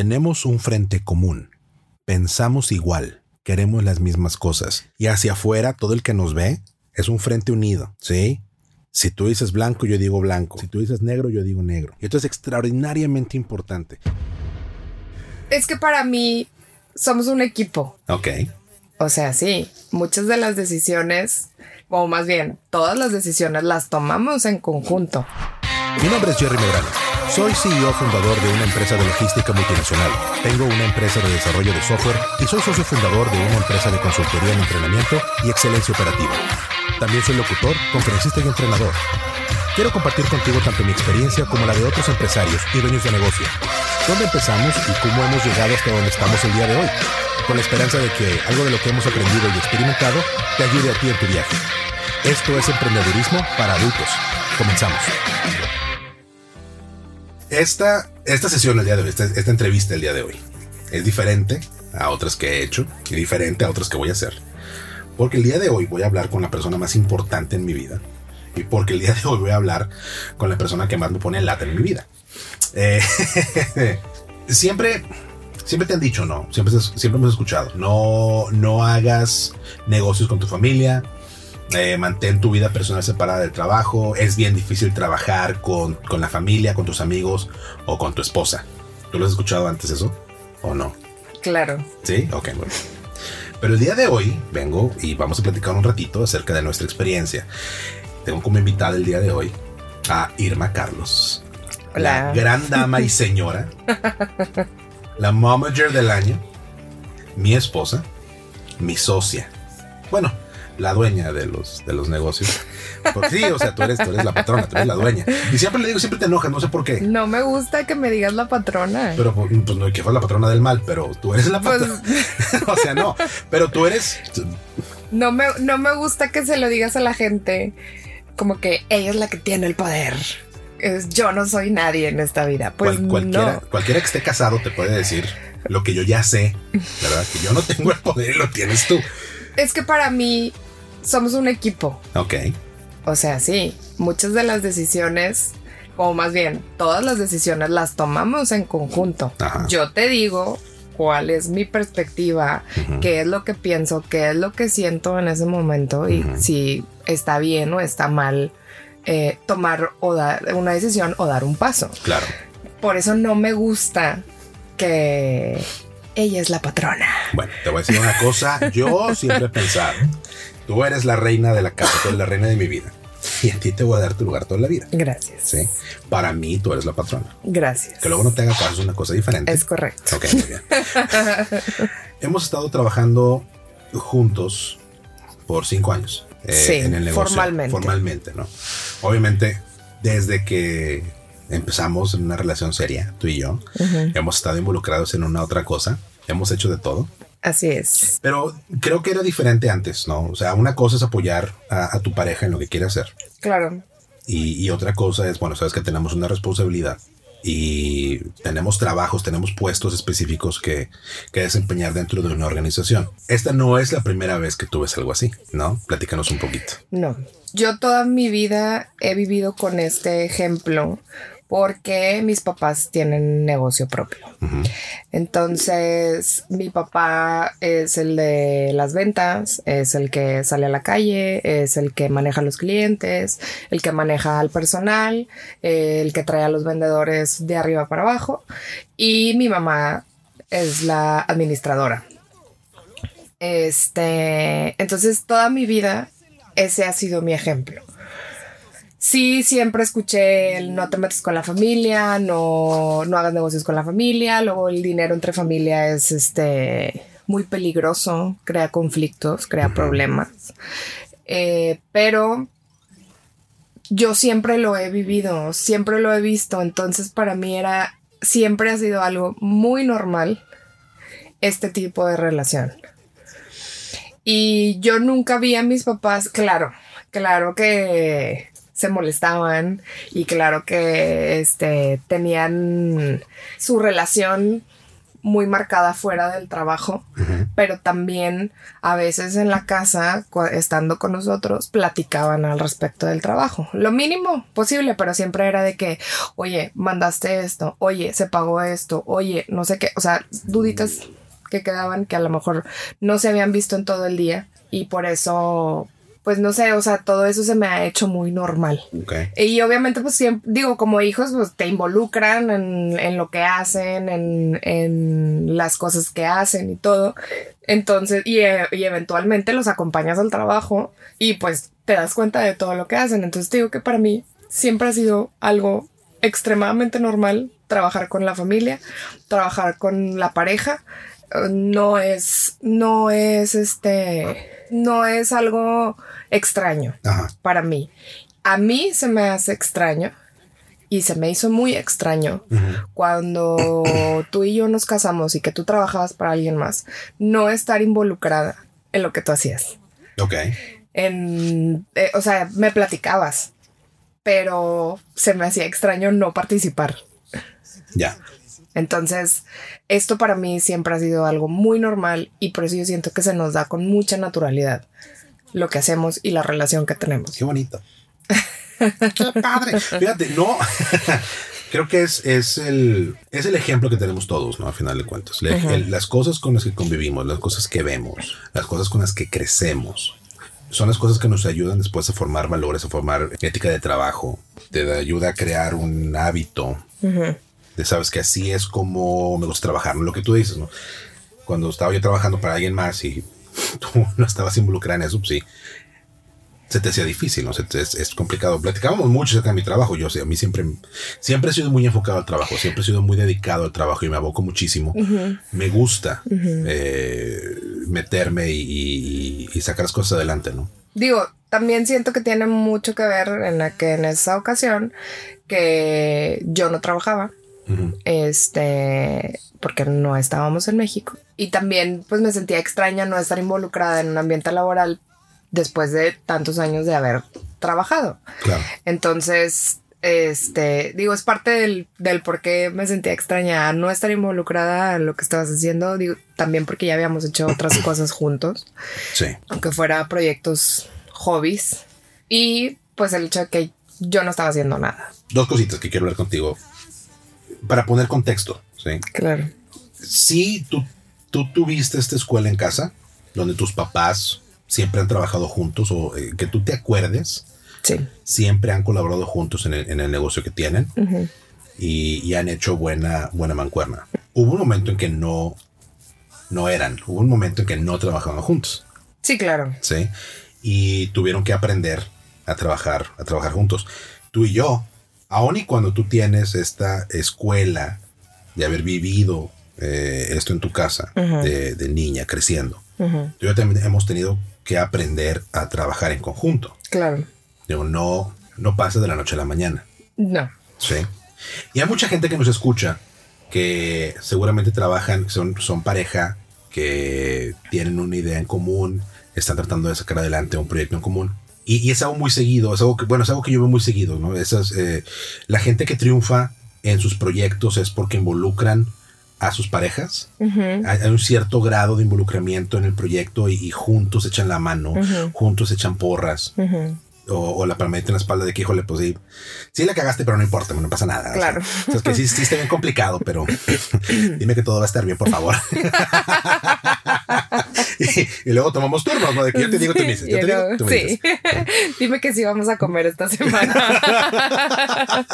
tenemos un frente común, pensamos igual, queremos las mismas cosas y hacia afuera todo el que nos ve es un frente unido, ¿sí? Si tú dices blanco, yo digo blanco. Si tú dices negro, yo digo negro. Y esto es extraordinariamente importante. Es que para mí somos un equipo. Ok. O sea, sí, muchas de las decisiones, o más bien, todas las decisiones las tomamos en conjunto. Mi nombre es Jerry Medrano. Soy CEO fundador de una empresa de logística multinacional. Tengo una empresa de desarrollo de software y soy socio fundador de una empresa de consultoría en entrenamiento y excelencia operativa. También soy locutor, conferencista y entrenador. Quiero compartir contigo tanto mi experiencia como la de otros empresarios y dueños de negocio. ¿Dónde empezamos y cómo hemos llegado hasta donde estamos el día de hoy? Con la esperanza de que algo de lo que hemos aprendido y experimentado te ayude a ti en tu viaje. Esto es emprendedurismo para adultos. Comenzamos. Esta, esta sesión el día de esta entrevista el día de hoy, es diferente a otras que he hecho y diferente a otras que voy a hacer. Porque el día de hoy voy a hablar con la persona más importante en mi vida. Y porque el día de hoy voy a hablar con la persona que más me pone en lata en mi vida. Eh, siempre, siempre te han dicho, no, siempre, siempre hemos escuchado, no, no hagas negocios con tu familia, eh, mantén tu vida personal separada del trabajo, es bien difícil trabajar con, con, la familia, con tus amigos o con tu esposa. ¿Tú lo has escuchado antes eso o no? Claro. Sí, ok, bueno. Pero el día de hoy vengo y vamos a platicar un ratito acerca de nuestra experiencia. Tengo como invitada el día de hoy a Irma Carlos. Hola. La gran dama y señora. la momager del año. Mi esposa. Mi socia. Bueno, la dueña de los, de los negocios. Porque sí, o sea, tú eres, tú eres la patrona, tú eres la dueña. Y siempre le digo, siempre te enojas, no sé por qué. No me gusta que me digas la patrona. Pero pues, pues no, que fue la patrona del mal, pero tú eres la patrona. Pues, o sea, no, pero tú eres... No me, no me gusta que se lo digas a la gente como que ella es la que tiene el poder. Es, yo no soy nadie en esta vida. Pues Cual, cualquiera, no. cualquiera que esté casado te puede decir lo que yo ya sé, ¿verdad? Que yo no tengo el poder y lo tienes tú. Es que para mí somos un equipo. Ok. O sea, sí, muchas de las decisiones, o más bien, todas las decisiones las tomamos en conjunto. Ajá. Yo te digo cuál es mi perspectiva, uh -huh. qué es lo que pienso, qué es lo que siento en ese momento y uh -huh. si está bien o está mal eh, tomar o dar una decisión o dar un paso. Claro. Por eso no me gusta que ella es la patrona. Bueno, te voy a decir una cosa. Yo siempre he pensado, tú eres la reina de la casa, tú eres la reina de mi vida. Y a ti te voy a dar tu lugar toda la vida. Gracias. Sí. Para mí, tú eres la patrona. Gracias. Que luego no te haga caso es una cosa diferente. Es correcto. Ok, muy bien. Hemos estado trabajando juntos por cinco años. Eh, sí, en el negocio. Formalmente. Formalmente, ¿no? Obviamente, desde que empezamos en una relación seria, tú y yo, uh -huh. hemos estado involucrados en una otra cosa. Hemos hecho de todo. Así es. Pero creo que era diferente antes, ¿no? O sea, una cosa es apoyar a, a tu pareja en lo que quiere hacer. Claro. Y, y, otra cosa es, bueno, sabes que tenemos una responsabilidad y tenemos trabajos, tenemos puestos específicos que, que desempeñar dentro de una organización. Esta no es la primera vez que tú ves algo así, ¿no? Platícanos un poquito. No, yo toda mi vida he vivido con este ejemplo porque mis papás tienen negocio propio. Uh -huh. Entonces, mi papá es el de las ventas, es el que sale a la calle, es el que maneja a los clientes, el que maneja al personal, eh, el que trae a los vendedores de arriba para abajo y mi mamá es la administradora. Este, entonces toda mi vida ese ha sido mi ejemplo sí, siempre escuché el no te metas con la familia, no, no hagas negocios con la familia, luego el dinero entre familia es este muy peligroso, crea conflictos, crea uh -huh. problemas. Eh, pero yo siempre lo he vivido, siempre lo he visto, entonces para mí era, siempre ha sido algo muy normal este tipo de relación. Y yo nunca vi a mis papás, claro, claro que se molestaban y claro que este tenían su relación muy marcada fuera del trabajo, pero también a veces en la casa, estando con nosotros, platicaban al respecto del trabajo. Lo mínimo posible, pero siempre era de que, oye, mandaste esto, oye, se pagó esto, oye, no sé qué, o sea, duditas que quedaban que a lo mejor no se habían visto en todo el día y por eso pues no sé, o sea, todo eso se me ha hecho muy normal. Y obviamente, pues siempre, digo, como hijos, pues te involucran en, lo que hacen, en, las cosas que hacen y todo. Entonces, y, y, eventualmente los acompañas al trabajo y pues te das cuenta de todo lo que hacen. Entonces, digo que para mí siempre ha sido algo extremadamente normal trabajar con la familia, trabajar con la pareja. No es, no es este no es algo extraño para mí. A mí se me hace extraño y se me hizo muy extraño cuando tú y yo nos casamos y que tú trabajabas para alguien más, no estar involucrada en lo que tú hacías. Ok. En, eh, o sea, me platicabas, pero se me hacía extraño no participar. Ya. Entonces, esto para mí siempre ha sido algo muy normal y por eso yo siento que se nos da con mucha naturalidad lo que hacemos y la relación que tenemos. Qué bonito. Qué padre. Fíjate, no. Creo que es, es, el, es el ejemplo que tenemos todos, ¿no? A final de cuentas. las cosas con las que convivimos, las cosas que vemos, las cosas con las que crecemos, son las cosas que nos ayudan después a formar valores, a formar ética de trabajo, te ayuda a crear un hábito sabes que así es como me gusta trabajar, lo que tú dices, ¿no? Cuando estaba yo trabajando para alguien más y tú no estabas involucrada en eso, pues sí, se te hacía difícil, ¿no? Es, es, complicado. Platicábamos mucho acerca de mi trabajo. Yo, a mí siempre, siempre he sido muy enfocado al trabajo, siempre he sido muy dedicado al trabajo y me aboco muchísimo. Me gusta eh, meterme y, sacar las cosas adelante, ¿no? Digo, también siento que tiene mucho que ver en la que en esa ocasión que yo no trabajaba este, porque no estábamos en México. Y también pues me sentía extraña no estar involucrada en un ambiente laboral después de tantos años de haber trabajado. Entonces, este, digo, es parte del, del por qué me sentía extraña no estar involucrada en lo que estabas haciendo, digo, también porque ya habíamos hecho otras cosas juntos. Sí. Aunque fuera proyectos hobbies. Y pues el hecho de que yo no estaba haciendo nada. Dos cositas que quiero hablar contigo para poner contexto, ¿sí? Claro. Sí, tú, tú tuviste esta escuela en casa, donde tus papás siempre han trabajado juntos o eh, que tú te acuerdes. Sí. Siempre han colaborado juntos en el, negocio que tienen y, han hecho buena, buena mancuerna. Hubo un momento en que no, no eran, hubo un momento en que no trabajaban juntos. Sí, claro. Sí. Y tuvieron que aprender a trabajar, a trabajar juntos. Tú y yo aun y cuando tú tienes esta escuela de haber vivido eh, esto en tu casa de, niña creciendo, yo también hemos tenido que aprender a trabajar en conjunto. Claro. Digo, no, no pasa de la noche a la mañana. No. Sí. Y hay mucha gente que nos escucha que seguramente trabajan, son, son pareja, que tienen una idea en común, están tratando de sacar adelante un proyecto en común. Y, es algo muy seguido, es algo que, bueno, es algo que yo veo muy seguido, ¿no? Esas, eh, la gente que triunfa en sus proyectos es porque involucran a sus parejas. hay, un cierto grado de involucramiento en el proyecto y, juntos echan la mano, juntos echan porras o, la palmadita en la espalda de que, híjole, pues sí, sí la cagaste, pero no importa, no pasa nada. Claro. es que sí, sí está bien complicado, pero dime que todo va a estar bien, por favor. y, luego tomamos turnos, ¿no? De que yo te digo, tú me dices. Yo te digo, tú me sí. dime que sí vamos a comer esta semana.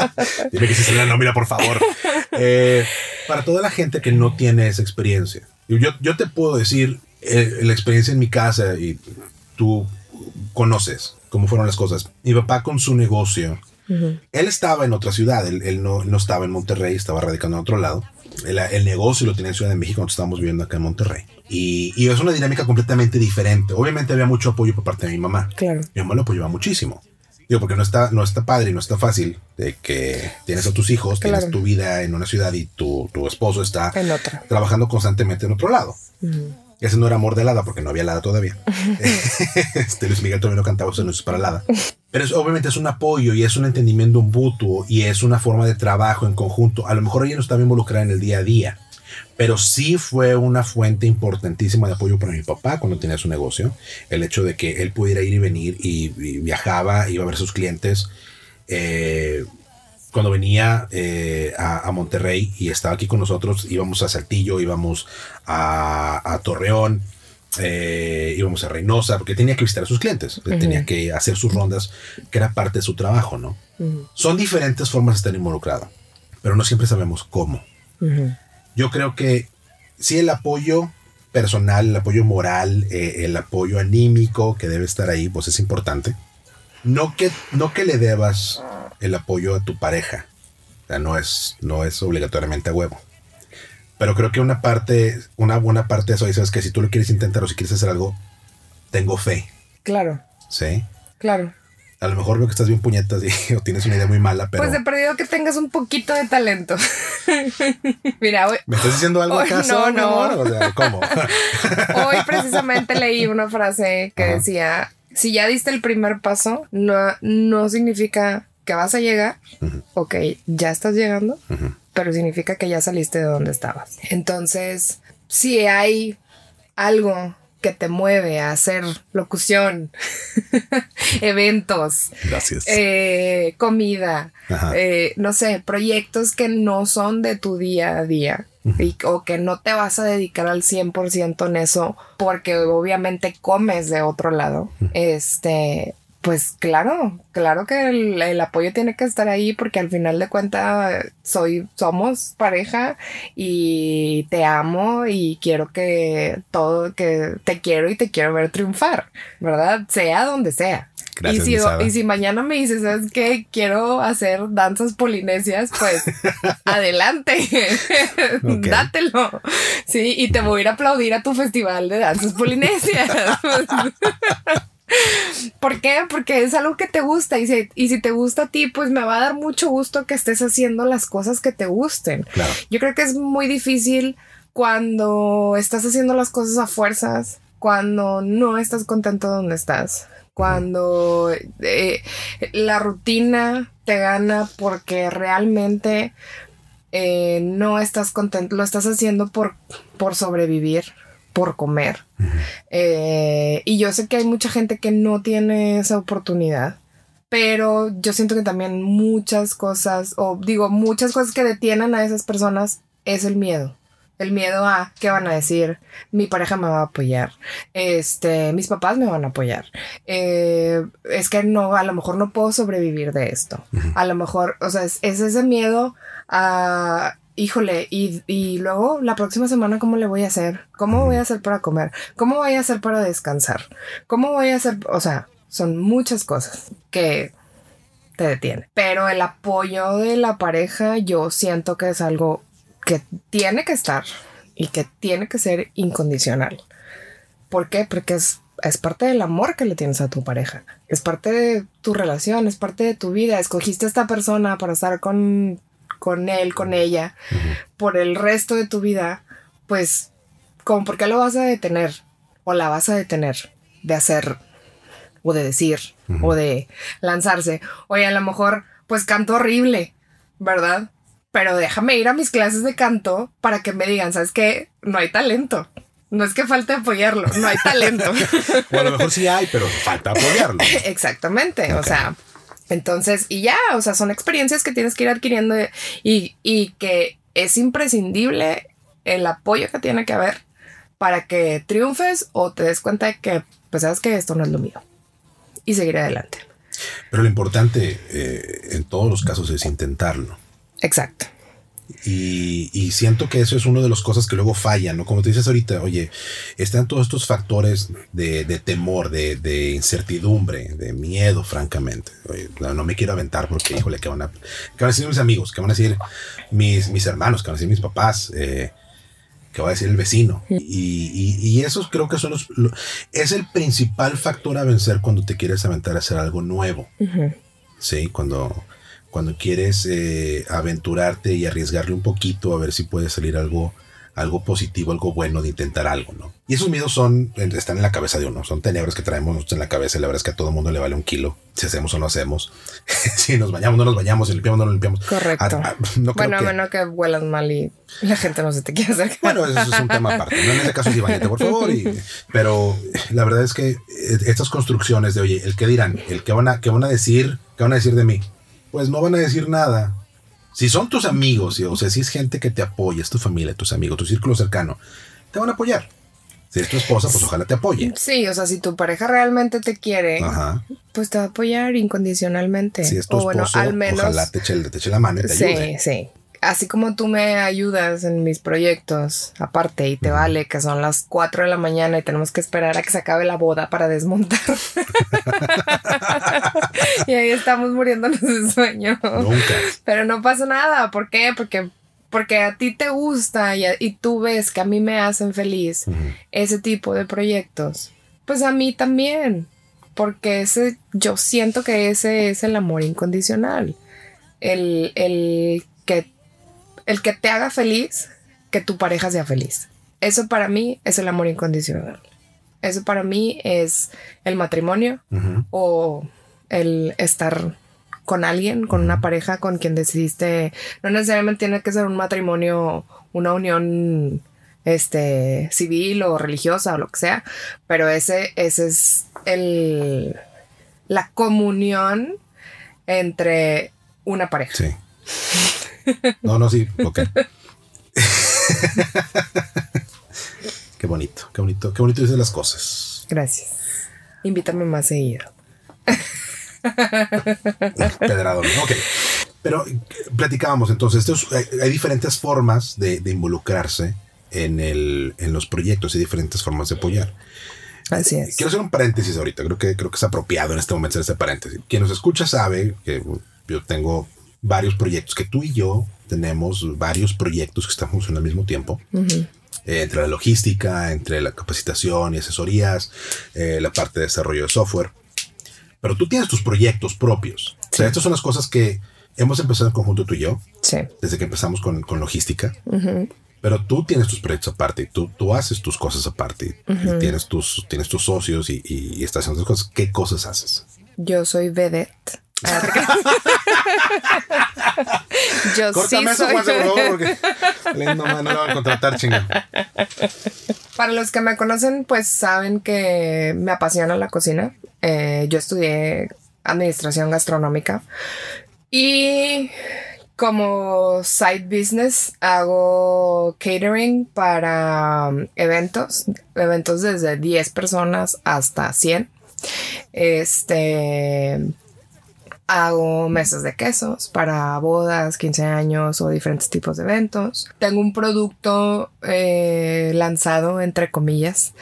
dime que sí se la nómina, por favor. Eh, para toda la gente que no tiene esa experiencia, yo, yo te puedo decir eh, la experiencia en mi casa y tú conoces cómo fueron las cosas. Mi papá con su negocio, él estaba en otra ciudad, él, no, no, estaba en Monterrey, estaba radicando en otro llado. El, negocio lo tenía en Ciudad de México, nosotros estábamos viviendo acá en Monterrey. Y, y, es una dinámica completamente diferente. Obviamente había mucho apoyo por parte de mi mamá. Claro. Mi mamá lo apoyaba muchísimo. Digo, porque no está, no está padre y no está fácil de que tienes a tus hijos, tienes tu vida en una ciudad y tu, tu esposo está trabajando constantemente en otro lado. Ese no era amor de Lada porque no había Lada todavía. este Luis Miguel todavía no cantaba anuncios para Lada. Pero es, obviamente es un apoyo y es un entendimiento mutuo y es una forma de trabajo en conjunto. A lo mejor ella no estaba involucrada en el día a día, pero sí fue una fuente importantísima de apoyo para mi papá cuando tenía su negocio. El hecho de que él pudiera ir y venir y, viajaba, iba a ver a sus clientes. Eh, cuando venía eh, a, Monterrey y estaba aquí con nosotros, íbamos a Saltillo, íbamos a, Torreón, eh, íbamos a Reynosa, porque tenía que visitar a sus clientes, tenía que hacer sus rondas, que era parte de su trabajo, ¿no? Son diferentes formas de estar involucrado, pero no siempre sabemos cómo. Yo creo que sí el apoyo personal, el apoyo moral, eh, el apoyo anímico que debe estar ahí, pues es importante. No que, no que le debas el apoyo a tu pareja. O sea, no es, no es obligatoriamente a huevo. Pero creo que una parte, una buena parte de eso es que si tú lo quieres intentar o si quieres hacer algo, tengo fe. Claro. Sí. Claro. A lo mejor veo que estás bien puñetas y, o tienes una idea muy mala, pero. Pues he perdido que tengas un poquito de talento. Mira, hoy. ¿Me estás diciendo algo acaso? No, no. O sea, ¿cómo? hoy precisamente leí una frase que decía: si ya diste el primer paso, no, no significa que vas a llegar. Ok, ya estás llegando, pero significa que ya saliste de donde estabas. Entonces, si hay algo que te mueve a hacer locución, eventos, Gracias. Eh, comida, eh, no sé, proyectos que no son de tu día a día. o que no te vas a dedicar al 100% en eso porque obviamente comes de otro lado. Este, pues claro, claro que el, apoyo tiene que estar ahí porque al final de cuentas soy, somos pareja y te amo y quiero que todo, que te quiero y te quiero ver triunfar, ¿verdad? Sea donde sea. y, si, y si mañana me dices, ¿sabes qué? Quiero hacer danzas polinesias, pues adelante, dátelo. Sí, y te voy a ir a aplaudir a tu festival de danzas polinesias. ¿Por qué? Porque es algo que te gusta y si, y si te gusta a ti, pues me va a dar mucho gusto que estés haciendo las cosas que te gusten. Yo creo que es muy difícil cuando estás haciendo las cosas a fuerzas, cuando no estás contento donde estás, cuando eh, la rutina te gana porque realmente eh, no estás contento, lo estás haciendo por, por sobrevivir por comer. Eh, y yo sé que hay mucha gente que no tiene esa oportunidad, pero yo siento que también muchas cosas, o digo, muchas cosas que detienen a esas personas es el miedo. El miedo a qué van a decir, mi pareja me va a apoyar, este, mis papás me van a apoyar. Eh, es que no, a lo mejor no puedo sobrevivir de esto. A lo mejor, o sea, es ese miedo a híjole, y, luego la próxima semana, ¿cómo le voy a hacer? ¿Cómo voy a hacer para comer? ¿Cómo voy a hacer para descansar? ¿Cómo voy a hacer? O sea, son muchas cosas que te detienen. Pero el apoyo de la pareja, yo siento que es algo que tiene que estar y que tiene que ser incondicional. ¿Por qué? Porque es, es parte del amor que le tienes a tu pareja. Es parte de tu relación, es parte de tu vida. Escogiste a esta persona para estar con con él, con ella, por el resto de tu vida, pues, como por qué lo vas a detener o la vas a detener de hacer o de decir o de lanzarse. Oye, a lo mejor, pues canto horrible, ¿verdad? Pero déjame ir a mis clases de canto para que me digan, ¿sabes qué? No hay talento. No es que falte apoyarlo, no hay talento. o a lo mejor sí hay, pero falta apoyarlo. Exactamente, o sea, entonces, y ya, o sea, son experiencias que tienes que ir adquiriendo y, y que es imprescindible el apoyo que tiene que haber para que triunfes o te des cuenta de que, pues sabes que esto no es lo mío y seguir adelante. Pero lo importante eh, en todos los casos es intentarlo. Exacto. Y, siento que eso es una de las cosas que luego fallan, ¿no? Como te dices ahorita, oye, están todos estos factores de, temor, de, incertidumbre, de miedo, francamente. no, me quiero aventar porque, híjole, ¿qué van, a, van a decir mis amigos? ¿Qué van a decir mis, mis hermanos? ¿Qué van a decir mis papás? Eh, ¿Qué va a decir el vecino? Y, y, esos creo que son los, es el principal factor a vencer cuando te quieres aventar a hacer algo nuevo. Sí, cuando cuando quieres eh, aventurarte y arriesgarle un poquito a ver si puede salir algo, algo positivo, algo bueno de intentar algo, ¿no? Y esos miedos son, están en la cabeza de uno, son tenebras que traemos en la cabeza y la verdad es que a todo mundo le vale un kilo si hacemos o no hacemos, si nos bañamos, no nos bañamos, si limpiamos, no nos limpiamos. Correcto. Ah, ah, bueno, a menos que vuelas mal y la gente no se te quiere acercar. Bueno, eso es un tema aparte. ¿no? En ese caso sí, bañate, por favor. pero la verdad es que eh, estas construcciones de, oye, el que dirán, el que van a, que van a decir, qué van a decir de mí, pues no van a decir nada si son tus amigos, o sea, si es gente que te apoya, es tu familia, tus amigos, tu círculo cercano, te van a apoyar. Si es tu esposa, pues ojalá te apoye. Sí, o sea, si tu pareja realmente te quiere, pues te va a apoyar incondicionalmente. Si es tu esposo, al menos, ojalá te eche, te eche la mano y te ayude. Sí, sí así como tú me ayudas en mis proyectos, aparte, y te vale que son las 4 de la mañana y tenemos que esperar a que se acabe la boda para desmontar. y ahí estamos muriéndonos de sueño. Nunca. Pero no pasa nada. ¿Por qué? Porque, porque a ti te gusta y, tú ves que a mí me hacen feliz ese tipo de proyectos. Pues a mí también. Porque ese, yo siento que ese es el amor incondicional. El, el que el que te haga feliz, que tu pareja sea feliz. Eso para mí es el amor incondicional. Eso para mí es el matrimonio o el estar con alguien, con una pareja con quien decidiste. No necesariamente tiene que ser un matrimonio, una unión este, civil o religiosa o lo que sea, pero ese, ese es el, la comunión entre una pareja. Sí. No, no, sí, ok. qué bonito, qué bonito, qué bonito dicen las cosas. Gracias. Invítame más seguido. Pedrado, ok. Pero platicábamos entonces, hay, diferentes formas de, involucrarse en, el, en los proyectos y diferentes formas de apoyar. Así es. Quiero hacer un paréntesis ahorita, creo que, creo que es apropiado en este momento hacer este paréntesis. Quien nos escucha sabe que yo tengo varios proyectos, que tú y yo tenemos varios proyectos que están funcionando al mismo tiempo. Eh, entre la logística, entre la capacitación y asesorías, eh, la parte de desarrollo de software. Pero tú tienes tus proyectos propios. O sea, estas son las cosas que hemos empezado en conjunto tú y yo. Sí. Desde que empezamos con, con logística. Pero tú tienes tus proyectos aparte, tú, tú haces tus cosas aparte, y tienes, tus, tienes tus socios y, y, estás haciendo tus cosas. ¿Qué cosas haces? Yo soy vedette. Yo sí soy... porque no, me a contratar, Para los que me conocen, pues saben que me apasiona la cocina. Eh, yo estudié administración gastronómica y como side business hago catering para um, eventos, eventos desde 10 personas hasta 100. Este Hago mesas de quesos para bodas, 15 años o diferentes tipos de eventos. Tengo un producto eh, lanzado, entre comillas.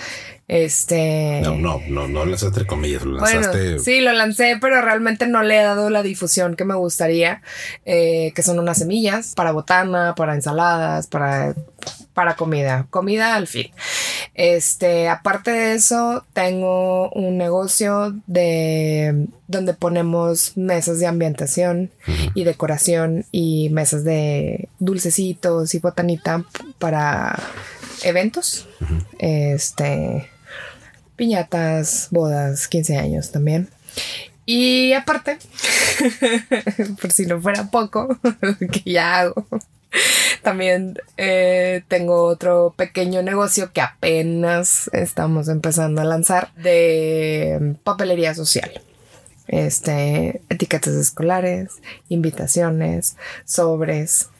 Este. No, no, no, no lanzaste entre comillas, lo lanzaste. sí, lo lancé, pero realmente no le he dado la difusión que me gustaría. Eh, que son unas semillas para botana, para ensaladas, para para comida, comida al fin. Este, aparte de eso, tengo un negocio de donde ponemos mesas de ambientación y decoración y mesas de dulcecitos y botanita para eventos. Este, piñatas, bodas, 15 años también. Y aparte, por si no fuera poco, que ya hago, también eh, tengo otro pequeño negocio que apenas estamos empezando a lanzar de papelería social. Este, etiquetas escolares, invitaciones, sobres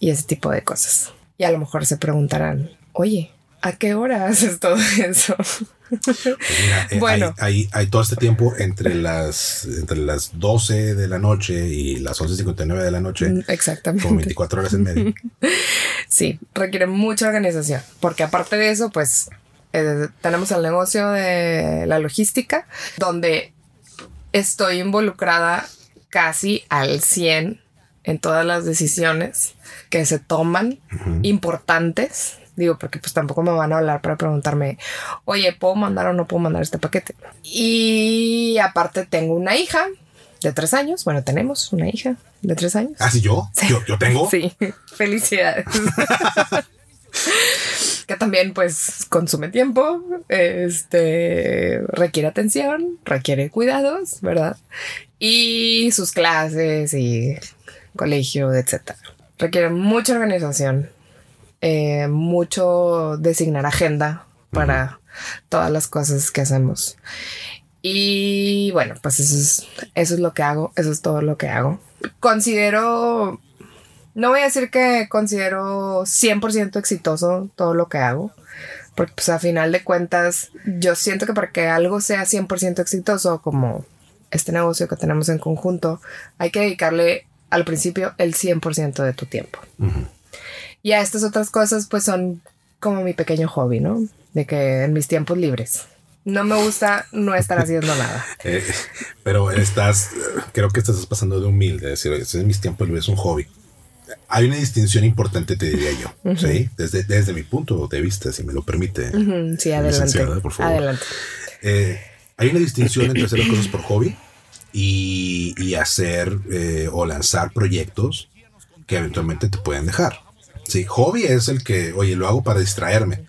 y ese tipo de cosas. Y a lo mejor se preguntarán, oye, ¿a qué hora haces todo eso? Pues eh, bueno, hay, hay, todo este tiempo entre las, entre las 12 de la noche y las 11.59 de la noche. Mm, exactamente. Como 24 horas en medio. sí, requiere mucha organización, porque aparte de eso, pues eh, tenemos el negocio de la logística, donde estoy involucrada casi al 100 en todas las decisiones que se toman importantes Digo, porque pues tampoco me van a hablar para preguntarme, oye, ¿puedo mandar o no puedo mandar este paquete? Y aparte tengo una hija de tres años. Bueno, tenemos una hija de tres años. ¿Ah, sí, yo? ¿Yo, yo tengo? sí, felicidades. también pues consume tiempo, este requiere atención, requiere cuidados, ¿verdad? Y sus clases y colegio, etcétera. Requiere mucha organización, eh, mucho designar agenda para todas las cosas que hacemos. Y bueno, pues eso es, eso es lo que hago, eso es todo lo que hago. Considero, no voy a decir que considero 100% exitoso todo lo que hago, porque pues a final de cuentas yo siento que para que algo sea 100% exitoso como este negocio que tenemos en conjunto, hay que dedicarle al principio el 100% de tu tiempo. Y a estas otras cosas pues son como mi pequeño hobby, ¿no? De que en mis tiempos libres. No me gusta no estar haciendo nada. Eh, pero estás, creo que estás pasando de humilde, decir, este es mis tiempos libres, es un hobby. Hay una distinción importante, te diría yo, ¿sí? Desde, desde mi punto de vista, si me lo permite. Sí, adelante. Por favor. Adelante. Eh, hay una distinción entre hacer las cosas por hobby y, hacer eh, o lanzar proyectos que eventualmente te pueden dejar. Sí, hobby es el que, oye, lo hago para distraerme.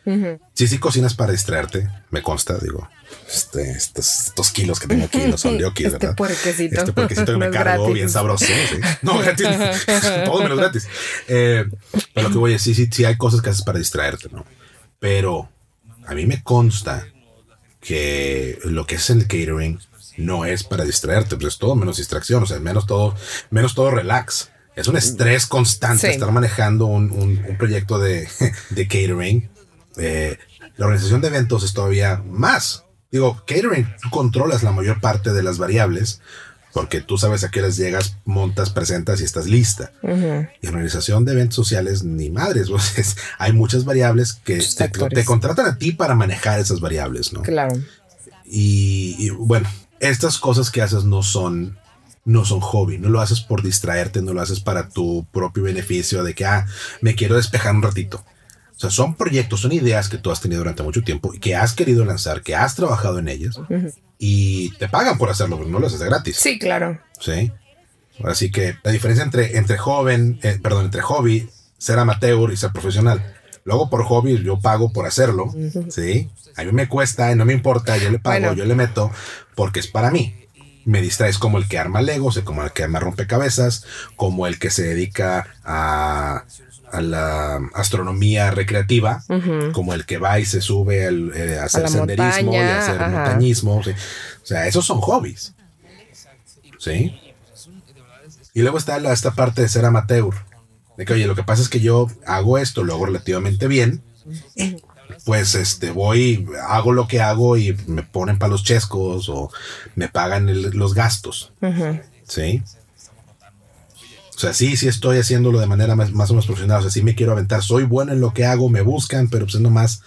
Sí, sí, cocinas para distraerte, me consta, digo. Este, estos, kilos que tengo aquí no son de aquí, este ¿verdad? Puerquecito. Este puerquecito que me cargo bien sabroso. ¿sí? No, gratis. todo menos gratis. Eh, pero lo que voy a decir, sí, sí, hay cosas que haces para distraerte, ¿no? Pero a mí me consta que lo que es el catering no es para distraerte, pues es todo menos distracción, o sea, menos todo, menos todo relax. Es un estrés constante estar manejando un, proyecto de, catering. Eh, la organización de eventos es todavía más. Digo, catering, tú controlas la mayor parte de las variables porque tú sabes a qué horas llegas, montas, presentas y estás lista. Y en organización de eventos sociales, ni madres. hay muchas variables que te, contratan a ti para manejar esas variables, ¿no? Claro. y, bueno, estas cosas que haces no son no son hobby, no lo haces por distraerte, no lo haces para tu propio beneficio de que, ah, me quiero despejar un ratito. O sea, son proyectos, son ideas que tú has tenido durante mucho tiempo y que has querido lanzar, que has trabajado en ellas y te pagan por hacerlo, pero no lo haces de gratis. Sí, claro. Sí. Así que la diferencia entre, entre joven, eh, perdón, entre hobby, ser amateur y ser profesional. Luego por hobby yo pago por hacerlo, ¿sí? A mí me cuesta, y no me importa, yo le pago, yo le meto, porque es para mí me distraes como el que arma legos, como el que arma rompecabezas, como el que se dedica a, la astronomía recreativa, como el que va y se sube eh, a hacer senderismo y a hacer montañismo. O sea, esos son hobbies. ¿Sí? Y luego está esta parte de ser amateur. De que, oye, lo que pasa es que yo hago esto, lo hago relativamente bien pues este voy, hago lo que hago y me ponen para los chescos o me pagan los gastos. Sí. O sea, sí, sí estoy haciéndolo de manera más, o menos profesional. O sea, sí me quiero aventar. Soy bueno en lo que hago, me buscan, pero pues es nomás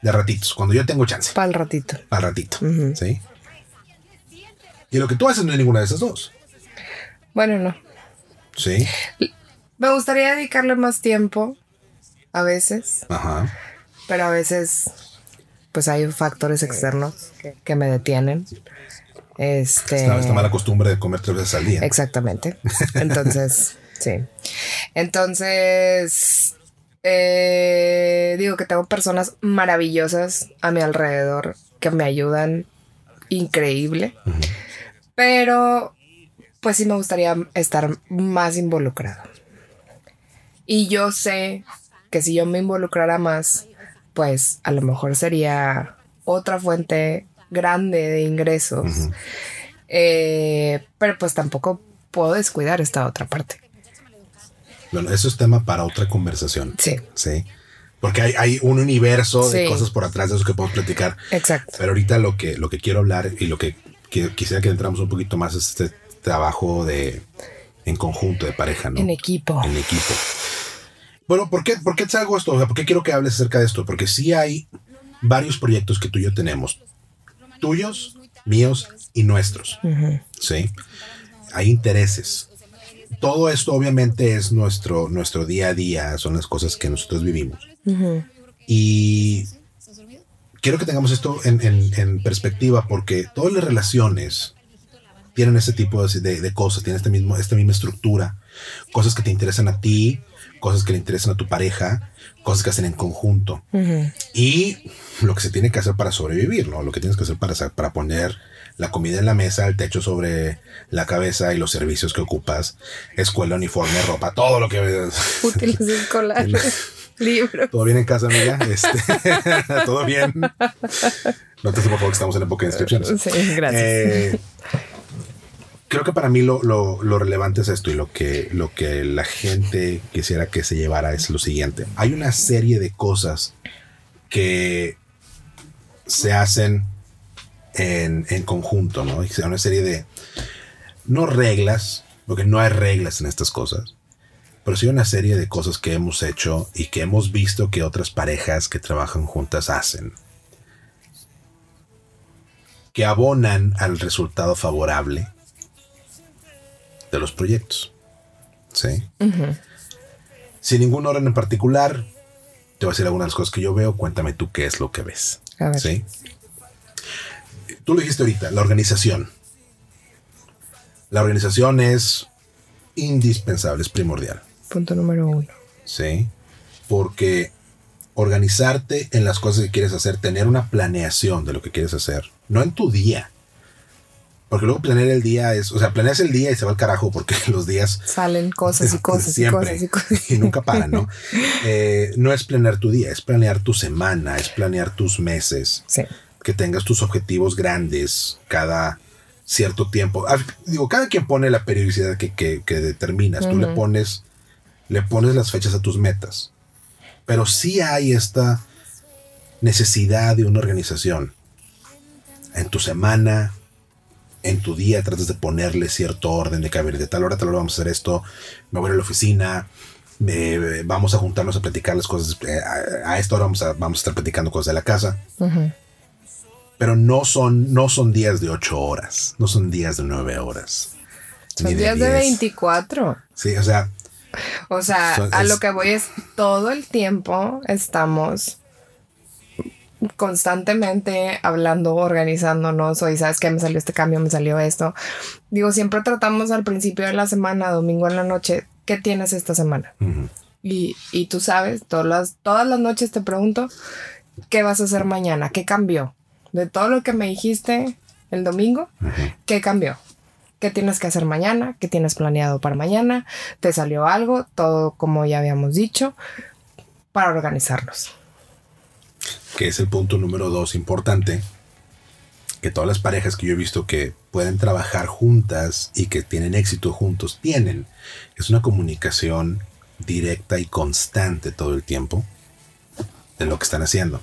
de ratitos. Cuando yo tengo chance. Para el ratito. Para el ratito. Sí. Y lo que tú haces no es ninguna de esas dos. Bueno, no. Sí. Me gustaría dedicarle más tiempo a veces. Ajá pero a veces pues hay factores externos que, me detienen. Este, esta, mala costumbre de comer tres veces al día. Exactamente. Entonces, sí. Entonces, eh, digo que tengo personas maravillosas a mi alrededor que me ayudan increíble. Pero, pues sí me gustaría estar más involucrado. Y yo sé que si yo me involucrara más, pues a lo mejor sería otra fuente grande de ingresos. Eh, pero pues tampoco puedo descuidar esta otra parte. Bueno, eso es tema para otra conversación. Sí. Sí. Porque hay, un universo de cosas por atrás de eso que podemos platicar. Exacto. Pero ahorita lo que, lo que quiero hablar y lo que, quisiera que entramos un poquito más es este trabajo de en conjunto de pareja, ¿no? En equipo. En equipo. Bueno, ¿por qué, ¿por qué te hago esto? O sea, ¿por qué quiero que hables acerca de esto? Porque sí hay varios proyectos que tú y yo tenemos. Tuyos, míos y nuestros. Sí. Hay intereses. Todo esto obviamente es nuestro, nuestro día a día, son las cosas que nosotros vivimos. Y quiero que tengamos esto en, perspectiva porque todas las relaciones tienen ese tipo de, de, cosas, tienen este mismo, esta misma estructura cosas que te interesan a ti, cosas que le interesan a tu pareja, cosas que hacen en conjunto. Y lo que se tiene que hacer para sobrevivir, ¿no? Lo que tienes que hacer para, para poner la comida en la mesa, el techo sobre la cabeza y los servicios que ocupas, escuela, uniforme, ropa, todo lo que... Útiles escolares. Libro. ¿Todo bien en casa, amiga? Este, ¿Todo bien? No te favor que estamos en época de inscripciones. Sí, gracias. Eh, creo que para mí lo, lo, relevante es esto y lo que, lo que la gente quisiera que se llevara es lo siguiente. Hay una serie de cosas que se hacen en, en conjunto, ¿no? Una serie de, no reglas, porque no hay reglas en estas cosas, pero sí una serie de cosas que hemos hecho y que hemos visto que otras parejas que trabajan juntas hacen. Que abonan al resultado favorable de los proyectos. ¿Sí? Sin ningún orden en particular, te voy a decir algunas de las cosas que yo veo. Cuéntame tú qué es lo que ves. ¿Sí? Tú lo dijiste ahorita, la organización. La organización es indispensable, es primordial. Punto número uno. Sí, porque organizarte en las cosas que quieres hacer, tener una planeación de lo que quieres hacer, no en tu día. Porque luego planear el día es, o sea, planeas el día y se va al carajo porque los días salen cosas y cosas y cosas y cosas. Y nunca paran, ¿no? Eh, no es planear tu día, es planear tu semana, es planear tus meses. Sí. Que tengas tus objetivos grandes cada cierto tiempo. Ah, digo, cada quien pone la periodicidad que, que, determinas. Tú le pones le pones las fechas a tus metas. Pero sí hay esta necesidad de una organización. En tu semana, en tu día, tratas de ponerle cierto orden de que, a ver, de tal hora tal hora vamos a hacer esto, me voy a la oficina, vamos a juntarnos a platicar las cosas, eh, a, esta hora vamos a, vamos a estar platicando cosas de la casa. Pero no son, no son días de ocho horas, no son días de nueve horas. Son días de 24. Sí, o sea, o sea, a lo que voy es todo el tiempo estamos constantemente hablando, organizándonos, hoy sabes que me salió este cambio, me salió esto. Digo, siempre tratamos al principio de la semana, domingo en la noche, ¿qué tienes esta semana? y, y, tú sabes, todas las, todas las noches te pregunto, ¿qué vas a hacer mañana? ¿Qué cambió? De todo lo que me dijiste el domingo, ¿qué cambió? qué tienes que hacer mañana, qué tienes planeado para mañana, te salió algo, todo como ya habíamos dicho, para organizarlos. Que es el punto número dos importante, que todas las parejas que yo he visto que pueden trabajar juntas y que tienen éxito juntos tienen. Es una comunicación directa y constante todo el tiempo de lo que están haciendo.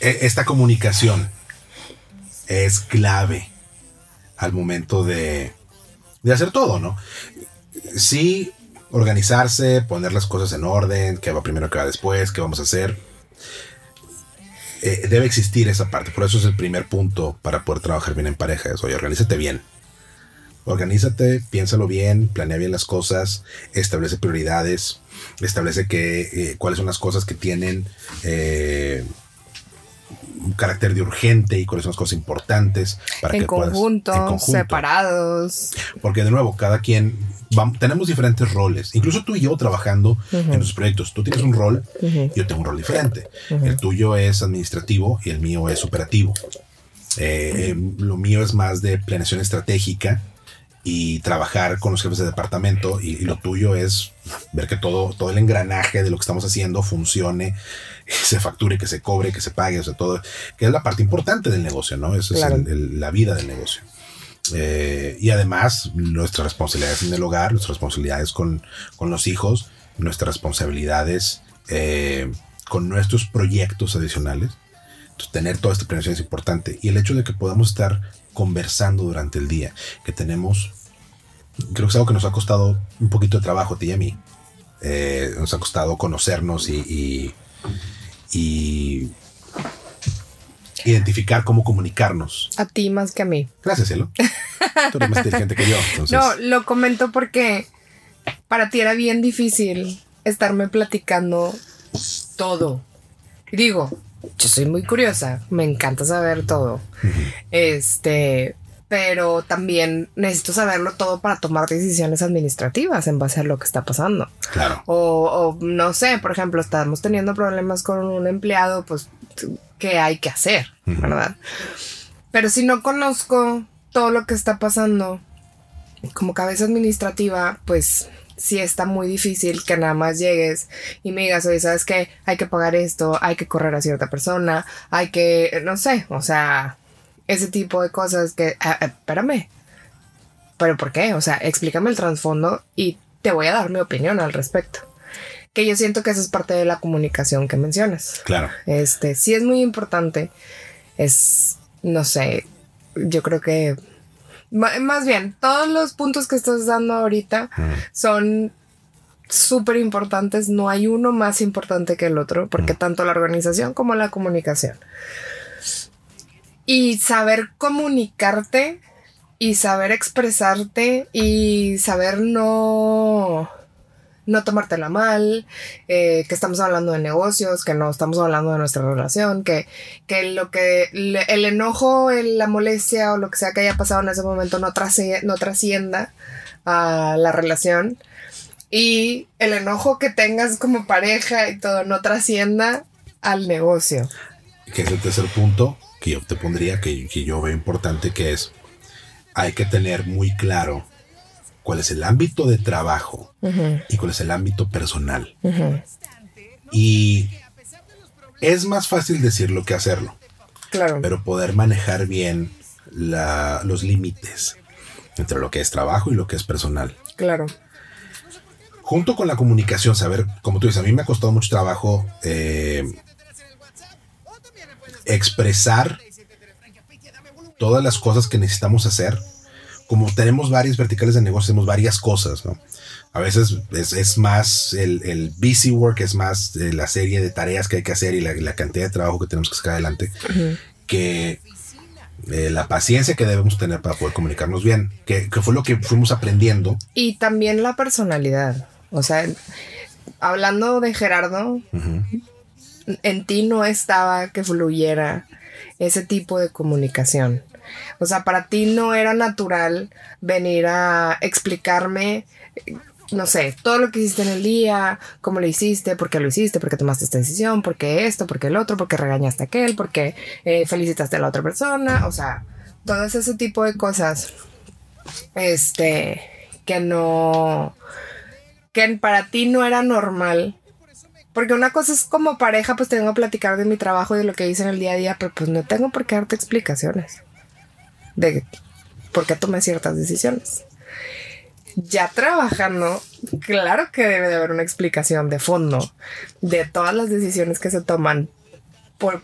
E, esta comunicación es clave al momento de, de hacer todo, ¿no? Sí, organizarse, poner las cosas en orden, qué va primero, qué va después, qué vamos a hacer. Eh, debe existir esa parte, por eso es el primer punto para poder trabajar bien en pareja. Es, oye, organízate bien. Organízate, piénsalo bien, planea bien las cosas, establece prioridades, establece que, eh, cuáles son las cosas que tienen eh, un carácter de urgente y cuáles son las cosas importantes para que conjunto, puedas, en conjunto, separados. Porque de nuevo, cada quien tenemos diferentes roles. Incluso tú y yo trabajando en los proyectos. Tú tienes un rol, yo tengo un rol diferente. El tuyo es administrativo y el mío es operativo. Eh, em, lo mío es más de planeación estratégica y trabajar con los jefes de departamento y, lo tuyo es ver que todo, todo el engranaje de lo que estamos haciendo funcione, se facture, que se cobre, que se pague, o sea, todo, que es la parte importante del negocio, ¿no? Esa es la vida del negocio. Eh, y además, nuestras responsabilidades en el hogar, nuestras responsabilidades con, con los hijos, nuestras responsabilidades eh, con nuestros proyectos adicionales. Entonces, tener toda esta planeación es importante. Y el hecho de que podamos estar conversando durante el día, que tenemos, creo que es algo que nos ha costado un poquito de trabajo a ti y a mí. Eh, nos ha costado conocernos y, y, identificar cómo comunicarnos. A ti más que a mí. Gracias, cielo. Tú eres más inteligente que yo. No, lo comento porque para ti era bien difícil estarme platicando todo. Digo, yo soy muy curiosa, me encanta saber todo. Este, pero también necesito saberlo todo para tomar decisiones administrativas en base a lo que está pasando. Claro. O, o no sé, por ejemplo, estamos teniendo problemas con un empleado, pues, ¿qué hay que hacer? ¿Verdad? Pero si no conozco todo lo que está pasando, como cabeza administrativa, pues sí está muy difícil que nada más llegues y me digas, oye, ¿sabes qué? Hay que pagar esto, hay que correr a cierta persona, hay que, no sé, o sea, ese tipo de cosas que, ah, ah, espérame, pero ¿por qué? O sea, explícame el trasfondo y te voy a dar mi opinión al respecto. Que yo siento que eso es parte de la comunicación que mencionas. Claro. Este, sí es muy importante. Es, no sé, yo creo que más bien, todos los puntos que estás dando ahorita son súper importantes. No hay uno más importante que el otro, porque tanto la organización como la comunicación. Y saber comunicarte y saber expresarte y saber no no tomártela mal, eh, que estamos hablando de negocios, que no estamos hablando de nuestra relación, que, que lo que el enojo, la molestia o lo que sea que haya pasado en ese momento no, no trascienda a la relación y el enojo que tengas como pareja y todo no trascienda al negocio. Que es el tercer punto que yo te pondría, que, que yo veo importante, que es, hay que tener muy claro cuál es el ámbito de trabajo y cuál es el ámbito personal. Y es más fácil decirlo que hacerlo. Claro. Pero poder manejar bien los límites entre lo que es trabajo y lo que es personal. Claro. Junto con la comunicación, saber, como tú dices, a mí me ha costado mucho trabajo eh, expresar todas las cosas que necesitamos hacer como tenemos varias verticales de negocio, tenemos varias cosas, ¿no? A veces es, más el, el, busy work, es más la serie de tareas que hay que hacer y la, cantidad de trabajo que tenemos que sacar adelante, que eh, la paciencia que debemos tener para poder comunicarnos bien, que, fue lo que fuimos aprendiendo. Y también la personalidad. O sea, hablando de Gerardo, en ti no estaba que fluyera ese tipo de comunicación. O sea, para ti no era natural venir a explicarme, no sé, todo lo que hiciste en el día, cómo lo hiciste, por qué lo hiciste, por qué tomaste esta decisión, por qué esto, por qué el otro, por qué regañaste a aquel, por qué eh, felicitaste a la otra persona. O sea, todo ese tipo de cosas. Este, que no, que para ti no era normal. Porque una cosa es como pareja, pues tengo que platicar de mi trabajo y de lo que hice en el día a día, pero pues no tengo por qué darte explicaciones de por qué tomé ciertas decisiones. Ya trabajando, claro que debe de haber una explicación de fondo de todas las decisiones que se toman,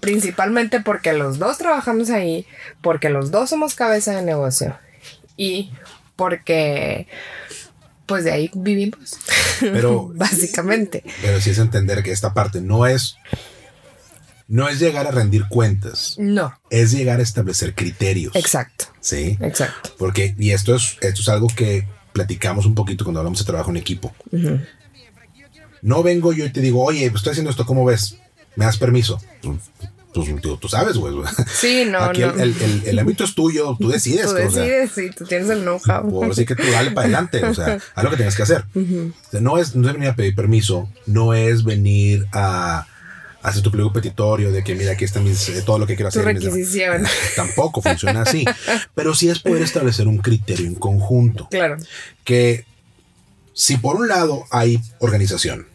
principalmente porque los dos trabajamos ahí, porque los dos somos cabeza de negocio y porque pues de ahí vivimos. Pero básicamente. Pero sí es entender que esta parte no es no es llegar a rendir cuentas. No. Es llegar a establecer criterios. Exacto. Sí. Exacto. Porque, y esto es, esto es algo que platicamos un poquito cuando hablamos de trabajo en equipo. No vengo yo y te digo, oye, pues estoy haciendo esto, ¿cómo ves? ¿Me das permiso? Pues, tú, sabes, güey. Sí, no, Aquí El, el, ámbito es tuyo, tú decides. tú decides, sí, tú tienes el know-how. Por así que tú dale para adelante, o sea, haz lo que tengas que hacer. no, es, no es venir a pedir permiso, no es venir a haces tu pliego petitorio de que mira aquí está eh, todo lo que quiero hacer. requisición. Tampoco funciona así. Pero sí es poder establecer un criterio en conjunto. Claro. Que si por un lado hay organización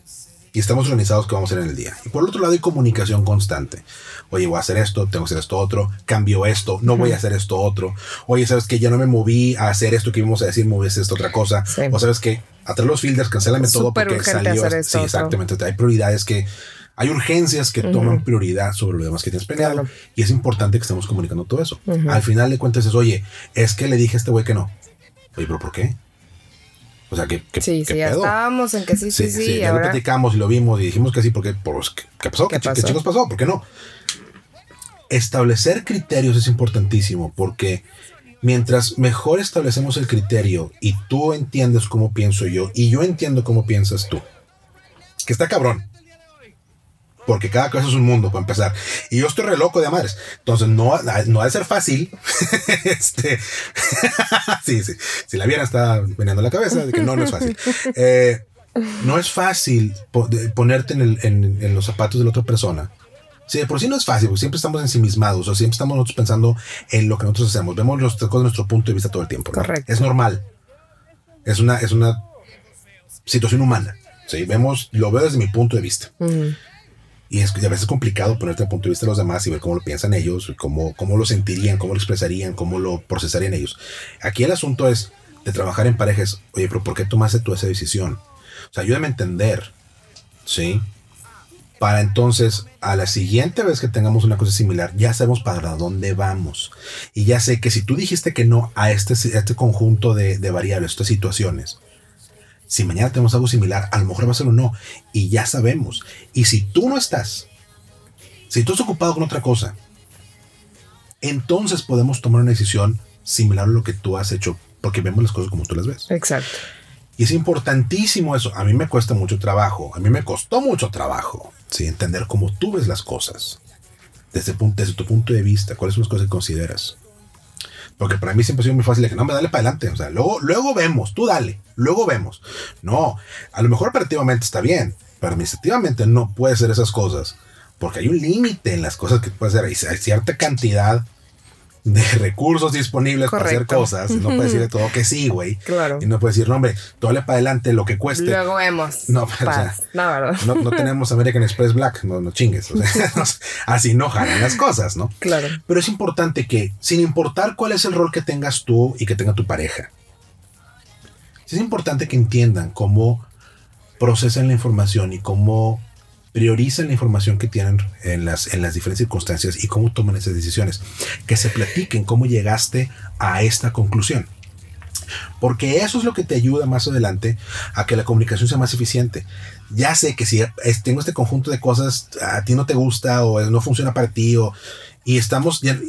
y estamos organizados que vamos a hacer en el día, y por el otro lado hay comunicación constante. Oye, voy a hacer esto, tengo que hacer esto otro, cambio esto, no voy a hacer esto otro. Oye, sabes que ya no me moví a hacer esto que íbamos a decir, moví a hacer esta otra cosa. O sabes que atrás los filters, cancélame todo porque salió. sí, exactamente. Hay prioridades que hay urgencias que toman prioridad sobre lo demás que tienes planeado. Y es importante que estemos comunicando todo eso. Al final de cuentas es, oye, es que le dije a este güey que no. Oye, pero ¿por qué? O sea, que, sí, sí, ya estábamos en que sí, sí, sí. sí ya lo platicamos y lo vimos y dijimos que sí, porque, pues, ¿qué, pasó? ¿Qué, pasó? ¿Qué chicos pasó? ¿Por qué no? Establecer criterios es importantísimo porque mientras mejor establecemos el criterio y tú entiendes cómo pienso yo y yo entiendo cómo piensas tú, que está cabrón porque cada cosa es un mundo para empezar. Y yo estoy re loco de amares. Entonces no, no ha de ser fácil. este, sí, sí. Si la vieran está veniendo la cabeza de que no, no es fácil. Eh, no es fácil ponerte en, los zapatos de la otra persona. Sí, por sí no es fácil, porque siempre estamos ensimismados, o siempre estamos nosotros pensando en lo que nosotros hacemos. Vemos las cosas de nuestro punto de vista todo el tiempo. Correcto. Es normal. Es una, es una situación humana. Sí, vemos, lo veo desde mi punto de vista. Y es, a veces es complicado ponerte al punto de vista de los demás y ver cómo lo piensan ellos, cómo, cómo lo sentirían, cómo lo expresarían, cómo lo procesarían ellos. Aquí el asunto es de trabajar en parejas. Oye, pero ¿por qué tomaste tú esa decisión? O sea, ayúdame a entender, ¿sí? Para entonces, a la siguiente vez que tengamos una cosa similar, ya sabemos para dónde vamos. Y ya sé que si tú dijiste que no a este, este conjunto de, de variables, estas situaciones, si mañana tenemos algo similar, a lo mejor va a ser un no. Y ya sabemos. Y si tú no estás, si tú estás ocupado con otra cosa, entonces podemos tomar una decisión similar a lo que tú has hecho, porque vemos las cosas como tú las ves. Exacto. Y es importantísimo eso. A mí me cuesta mucho trabajo. A mí me costó mucho trabajo. ¿Sí? Entender cómo tú ves las cosas. Desde, desde tu punto de vista. ¿Cuáles son las cosas que consideras? Porque para mí siempre ha sido muy fácil que no me dale para adelante. O sea, luego, luego vemos, tú dale, luego vemos. No, a lo mejor operativamente está bien, pero administrativamente no puede ser esas cosas. Porque hay un límite en las cosas que puede hacer. Hay cierta cantidad de recursos disponibles para hacer cosas. No puedes decirle todo que sí, güey. Claro. Y no puedes decir, no, hombre, dale para adelante lo que cueste. Luego vemos. No, pero, o sea, no, no, tenemos American Express Black, no, no chingues. O sea, así no jalan las cosas, ¿no? Claro. Pero es importante que, sin importar cuál es el rol que tengas tú y que tenga tu pareja, es importante que entiendan cómo procesan la información y cómo priorizan la información que tienen en las, en las diferentes circunstancias y cómo toman esas decisiones. Que se platiquen cómo llegaste a esta conclusión. Porque eso es lo que te ayuda más adelante a que la comunicación sea más eficiente. Ya sé que si tengo este conjunto de cosas, a ti no te gusta o no funciona para ti o, y estamos, ya,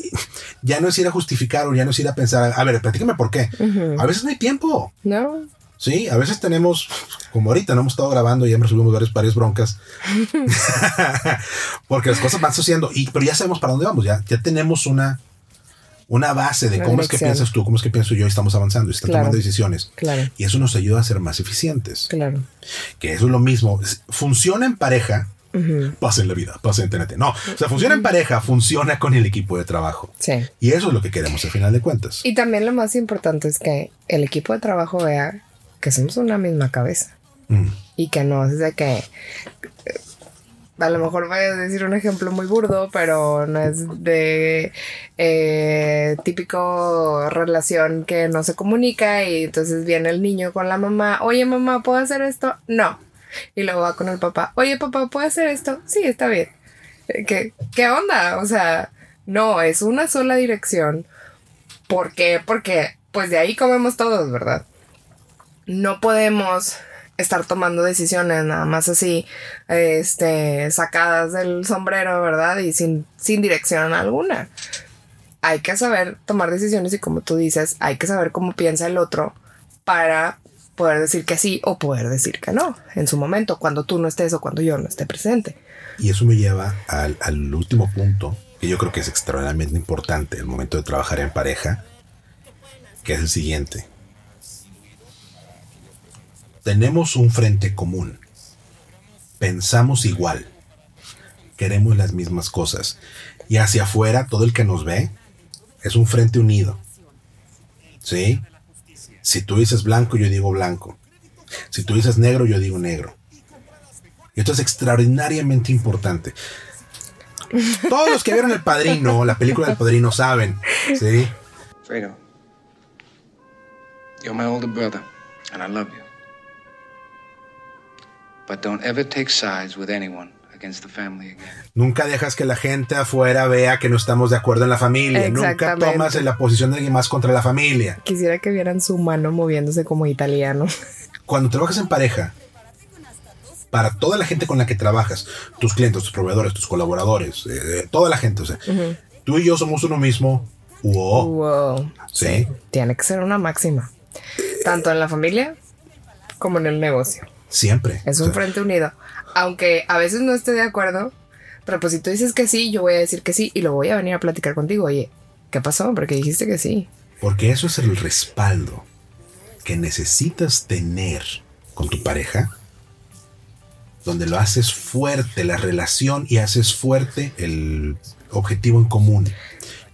ya no es ir a justificar o ya no es ir a pensar, a ver, platícame por qué. A veces no hay tiempo. No. Sí, a veces tenemos, como ahorita no hemos estado grabando y ya resolvimos varias, varias broncas. Porque las cosas van sucediendo, y, pero ya sabemos para dónde vamos, ya, ya tenemos una, una base de cómo es que piensas tú, cómo es que pienso yo, y estamos avanzando, y estamos tomando decisiones. Claro. Y eso nos ayuda a ser más eficientes. Claro. Que eso es lo mismo. Funciona en pareja, pasa en la vida, pasa en TNT. No, o sea, funciona en pareja, funciona con el equipo de trabajo. Sí. Y eso es lo que queremos al final de cuentas. Y también lo más importante es que el equipo de trabajo vea que somos una misma cabeza. Mm. Y que no es de que. A lo mejor voy a decir un ejemplo muy burdo, pero no es de eh, típico relación que no se comunica y entonces viene el niño con la mamá, oye mamá, ¿puedo hacer esto? No. Y luego va con el papá, oye papá, ¿puedo hacer esto? Sí, está bien. ¿Qué, qué onda? O sea, no, es una sola dirección. ¿Por qué? Porque pues de ahí comemos todos, ¿verdad? No podemos estar tomando decisiones nada más así, este, sacadas del sombrero, ¿verdad? Y sin, sin dirección alguna. Hay que saber tomar decisiones y como tú dices, hay que saber cómo piensa el otro para poder decir que sí o poder decir que no en su momento, cuando tú no estés o cuando yo no esté presente. Y eso me lleva al, al último punto, que yo creo que es extremadamente importante el momento de trabajar en pareja, que es el siguiente tenemos un frente común. Pensamos igual. Queremos las mismas cosas. Y hacia afuera, todo el que nos ve es un frente unido. ¿Sí? Si tú dices blanco, yo digo blanco. Si tú dices negro, yo digo negro. Y esto es extraordinariamente importante. Todos los que vieron El Padrino, la película del Padrino, saben. ¿Sí? Fredo, you're my older brother, and I love you. Nunca dejas que la gente afuera vea que no estamos de acuerdo en la familia. Nunca tomas en la posición de alguien más contra la familia. Quisiera que vieran su mano moviéndose como italiano. Cuando trabajas en pareja, para toda la gente con la que trabajas, tus clientes, tus proveedores, tus colaboradores, eh, eh, toda la gente, o sea, tú y yo somos uno mismo. Wow. ¿Sí? Tiene que ser una máxima. Tanto en la familia como en el negocio. Siempre. Es un frente unido. Aunque a veces no esté de acuerdo, Pero pues si tú dices que sí, yo voy a decir que sí y lo voy a venir a platicar contigo. Oye, ¿qué pasó? Porque dijiste que sí. Porque eso es el respaldo que necesitas tener con tu pareja, donde lo haces fuerte la relación y haces fuerte el objetivo en común.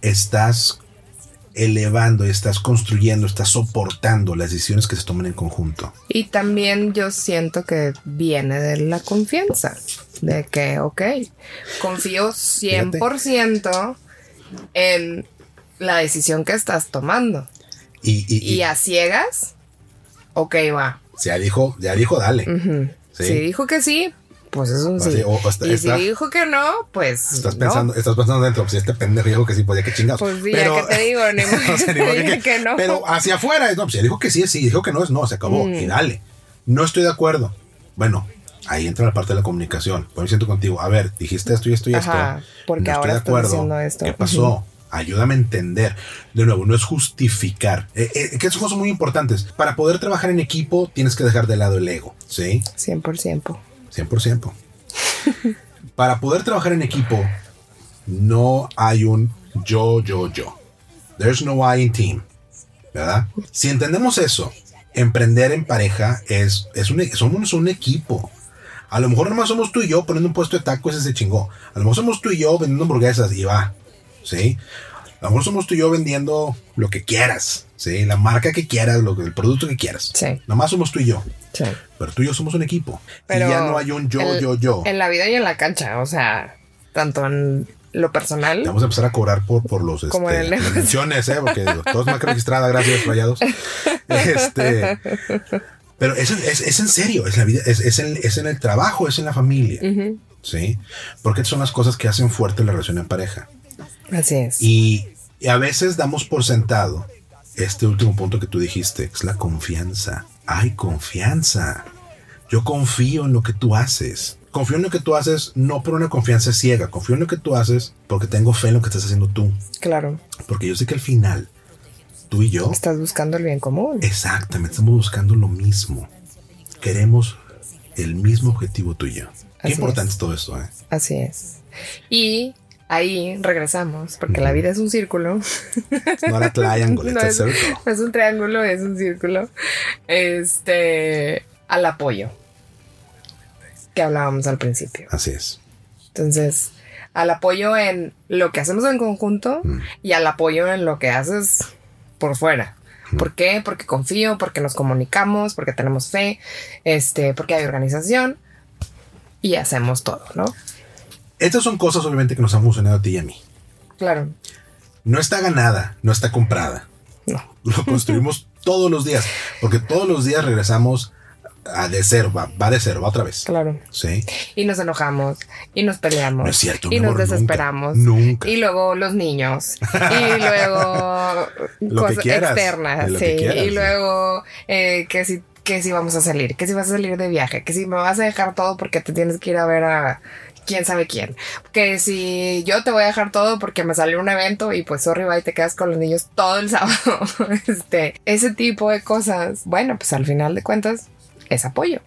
Estás elevando, estás construyendo, estás soportando las decisiones que se toman en conjunto. Y también yo siento que viene de la confianza, de que, ok, confío 100% en la decisión que estás tomando. Y, y, y, a ciegas, ok, va. Ya dijo, ya dijo, dale. Si dijo que sí, pues es un sí. y si dijo que no, pues. Estás pensando, estás pensando dentro, pues si este pendejo dijo que sí, pues ya que chingados. Pues sí, pero, ya que te digo, ni o que, no. Pero hacia afuera, no, pues ya dijo que sí, sí, dijo que no es no, se acabó. Mm. Y dale. No estoy de acuerdo. Bueno, ahí entra la parte de la comunicación. Pues me siento contigo. A ver, dijiste esto y esto y Ajá, esto. Porque no ahora estoy de acuerdo. Esto. ¿Qué pasó? ayúdame a entender. De nuevo, no es justificar. Eh, eh, que son cosas muy importantes. Para poder trabajar en equipo, tienes que dejar de lado el ego, ¿sí? 100%. 100%. Para poder trabajar en equipo, no hay un yo, yo, yo. There's no I in team. ¿Verdad? Si entendemos eso, emprender en pareja es, es un, somos un equipo. A lo mejor nomás somos tú y yo poniendo un puesto de tacos, ese se chingó. A lo mejor somos tú y yo vendiendo hamburguesas y va. ¿sí? A lo mejor somos tú y yo vendiendo lo que quieras, ¿sí? La marca que quieras, lo, el producto que quieras. Sí. Nomás somos tú y yo. Sí. Pero tú y yo somos un equipo. Pero y ya no hay un yo, yo, yo. En la vida y en la cancha, o sea, tanto en lo personal. Vamos a empezar a cobrar por, por los como este, en el menciones, ¿eh? Porque todos marca registrada, gracias, rayados. Este. Pero es, es, es, en serio, es la vida, es, es, en, es en el trabajo, es en la familia. ¿Sí? Porque son las cosas que hacen fuerte la relación en pareja. Así es. Y, a veces damos por sentado este último punto que tú dijiste, es la confianza. Hay confianza. Yo confío en lo que tú haces. Confío en lo que tú haces no por una confianza ciega, confío en lo que tú haces porque tengo fe en lo que estás haciendo tú. Claro. Porque yo sé que al final, tú y yo... Estás buscando el bien común. Exactamente, estamos buscando lo mismo. Queremos el mismo objetivo tú y yo. Qué importante es. todo esto, ¿eh? Así es. Y ahí regresamos, porque la vida es un círculo. No la triángulo, no es, es un triángulo, es un círculo. Este, al apoyo que hablábamos al principio. Así es. Entonces, al apoyo en lo que hacemos en conjunto mm. y al apoyo en lo que haces por fuera. Mm. ¿Por qué? Porque confío, porque nos comunicamos, porque tenemos fe, este, porque hay organización y hacemos todo, ¿no? Estas son cosas obviamente que nos han funcionado a ti y a mí. Claro. No está ganada, no está comprada. No. Lo construimos todos los días, porque todos los días regresamos a de cero, va, de cero, va otra vez. Claro. Sí. Y nos enojamos, y nos peleamos. No es cierto. Y nos desesperamos. Nunca, Y luego los niños. y luego cosas externas. sí. y luego eh, que si que si vamos a salir, que si vas a salir de viaje, que si me vas a dejar todo porque te tienes que ir a ver a quién sabe quién. Que si yo te voy a dejar todo porque me salió un evento y pues sorry, y te quedas con los niños todo el sábado. este, ese tipo de cosas. Bueno, pues al final de cuentas es apoyo.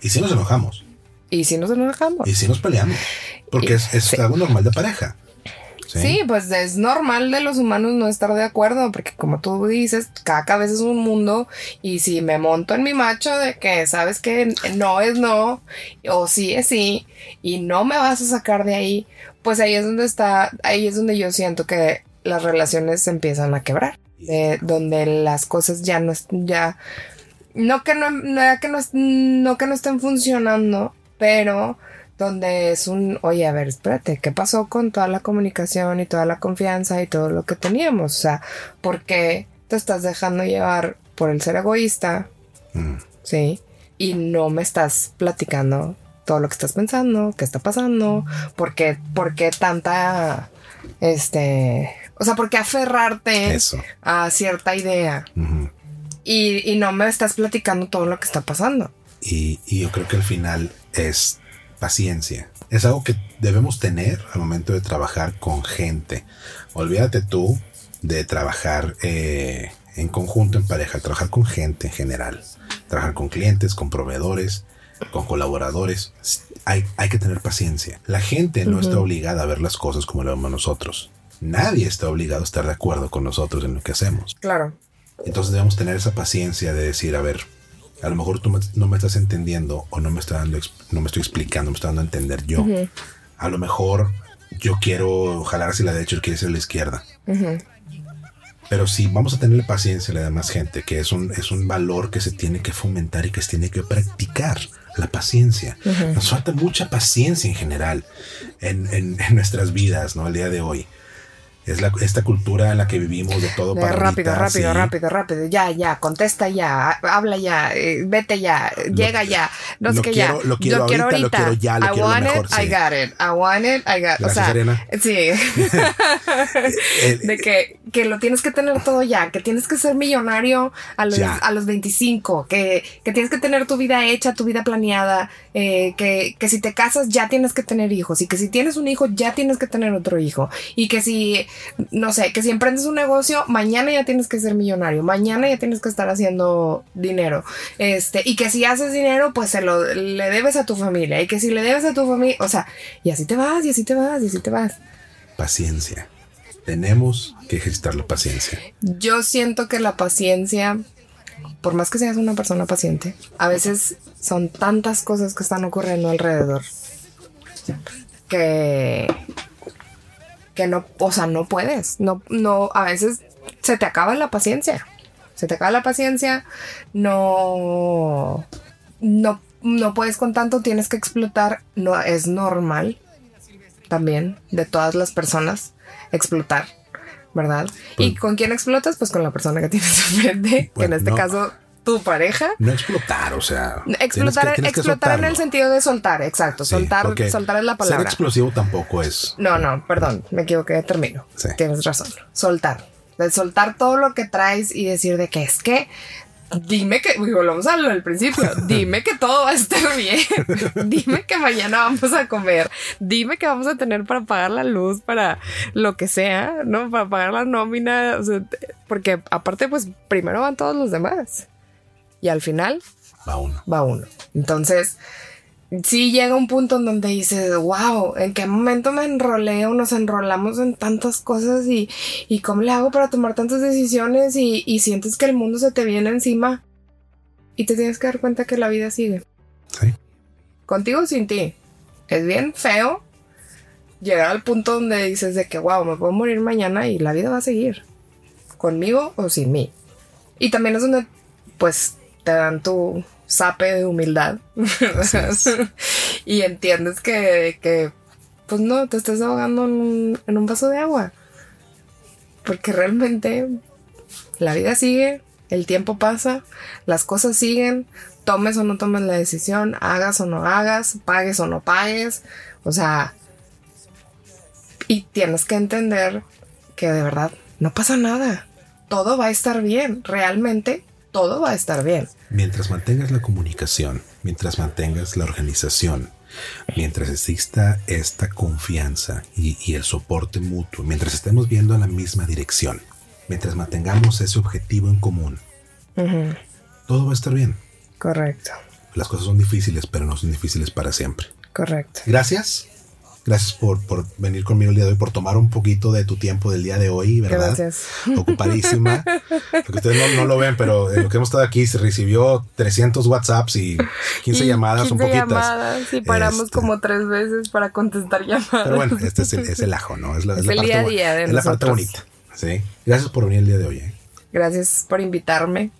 Y si nos enojamos. Y si nos enojamos. Y si nos peleamos. Porque es, algo normal de pareja. ¿Sí? pues es normal de los humanos no estar de acuerdo, porque como tú dices, cada cabeza es un mundo y si me monto en mi macho de que sabes que no es no o sí es sí y no me vas a sacar de ahí, pues ahí es donde está, ahí es donde yo siento que las relaciones se empiezan a quebrar, donde las cosas ya no, ya, no que no, no que no, no que no estén funcionando, pero donde es un, oye, a ver, espérate, ¿qué pasó con toda la comunicación y toda la confianza y todo lo que teníamos? O sea, ¿por qué te estás dejando llevar por el ser egoísta? Mm. Sí. Y no me estás platicando todo lo que estás pensando, qué está pasando, por qué, por qué tanta, este, o sea, por qué aferrarte a cierta idea. y, y, no me estás platicando todo lo que está pasando. Y, y yo creo que al final es paciencia. Es algo que debemos tener al momento de trabajar con gente. Olvídate tú de trabajar eh, en conjunto, en pareja, trabajar con gente en general. Trabajar con clientes, con proveedores. con colaboradores, hay, hay que tener paciencia. La gente no está obligada a ver las cosas como lo vemos nosotros. Nadie está obligado a estar de acuerdo con nosotros en lo que hacemos. Claro. Entonces debemos tener esa paciencia de decir, a ver, a lo mejor tú me- no me estás entendiendo o no me, está dando, no me estoy explicando, me está dando a entender yo. A lo mejor yo quiero jalar hacia la derecha y quieres ir a la izquierda. Pero si vamos a tener paciencia a la demás gente, que es un, es un valor que se tiene que fomentar y que se tiene que practicar, la paciencia. Nos falta mucha paciencia en general en, en- en nuestras vidas, ¿no? El día de hoy. Es la, esta cultura en la que vivimos de todo para rápido, ahorita, rápido, sí. rápido, rápido. Ya, ya, contesta ya, ha- habla ya, eh, vete ya, llega ya. No sé lo qué quiero- ya. lo quiero Yo ahorita, lo quiero ya, lo I quiero lo want mejor, it, I sí. got it. I want it, I got Gracias, o sea, Ariana. Sí. De que, que lo tienes que tener todo ya, que tienes que ser millonario a los, Ya. a los 25, que, que tienes que tener tu vida hecha, tu vida planeada, eh, que, que si te casas ya tienes que tener hijos y que si tienes un hijo ya tienes que tener otro hijo y que si, no sé, que si emprendes un negocio, mañana ya tienes que ser millonario, mañana ya tienes que estar haciendo dinero, este, y que si haces dinero, pues se lo le debes a tu familia y que si le debes a tu familia, o sea, y así te vas, y así te vas, y así te vas. paciencia. Tenemos que ejercitar la paciencia. Yo siento que la paciencia, por más que seas una persona paciente, a veces son tantas cosas que están ocurriendo alrededor que que no, o sea, no puedes, no no a veces se te acaba la paciencia. Se te acaba la paciencia, no no no puedes con tanto, tienes que explotar, no es normal también de todas las personas explotar, ¿verdad? ¿Y con quién explotas? Pues con la persona que tienes enfrente, que en este no. caso tu pareja. No explotar, o sea. Explotar, que explotar en el sentido de soltar, exacto. Sí, soltar, soltar es la Ser palabra. explosivo tampoco es. No, no, perdón, me equivoqué, termino. Sí. Tienes razón. Soltar. De soltar todo lo que traes y decir de que es que dime que, volvamos a lo del principio, dime que todo va a estar bien, dime que mañana vamos a comer, dime que vamos a tener para pagar la luz, para lo que sea, ¿no? Para pagar la nómina, o sea, te- porque aparte pues primero van todos los demás y al final Va uno. va uno. Entonces, sí llega un punto en donde dices, wow, ¿en qué momento me enrolé o nos enrolamos en tantas cosas y, y cómo le hago para tomar tantas decisiones y, y sientes que el mundo se te viene encima y te tienes que dar cuenta que la vida sigue. Sí. Contigo o sin ti. Es bien feo llegar al punto donde dices de que, wow, me puedo morir mañana y la vida va a seguir. Conmigo o sin mí. Y también es donde, pues, te dan tu sape de humildad. Y entiendes que, que, pues no, te estás ahogando en un, en un vaso de agua. Porque realmente la vida sigue, el tiempo pasa, las cosas siguen, tomes o no tomes la decisión, hagas o no hagas, pagues o no pagues. O sea, y tienes que entender que de verdad no pasa nada. Todo va a estar bien. Realmente todo va a estar bien. Mientras mantengas la comunicación, mientras mantengas la organización, mientras exista esta confianza y, y el soporte mutuo, mientras estemos viendo en la misma dirección, mientras mantengamos ese objetivo en común, todo va a estar bien. Correcto, Las cosas son difíciles, pero no son difíciles para siempre. correcto. Gracias. Gracias por, por venir conmigo el día de hoy, por tomar un poquito de tu tiempo del día de hoy, ¿verdad? Gracias. Ocupadísima. Porque ustedes no, no lo ven, pero en lo que hemos estado aquí se recibió 300 WhatsApps y 15 Y llamadas, un 15 poquitas. llamadas y paramos Este, como tres veces para contestar llamadas. Pero bueno, este es el, es el ajo, ¿no? Es la, Es la el parte, día a día de es la parte bonita. Sí. Gracias por venir el día de hoy. ¿eh? Gracias por invitarme,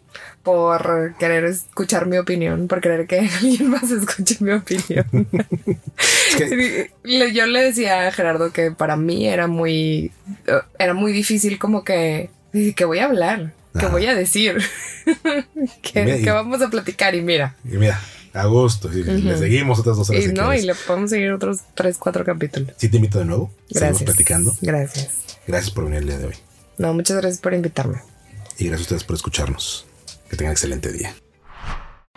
por querer escuchar mi opinión, por querer que alguien más escuche mi opinión. Es que Le- Yo le decía a Gerardo que para mí era muy, eh, era muy difícil como que, que voy a hablar, que voy a decir, que, y- vamos a platicar y mira. y mira, a gusto. y Le seguimos otras dos horas Y no, quieres. y le podemos seguir otros tres, cuatro capítulos. Sí te invito de nuevo. Seguimos Gracias. platicando. Gracias. Gracias por venir el día de hoy. No, muchas gracias por invitarme. Y gracias a ustedes por escucharnos. Que tengan excelente día.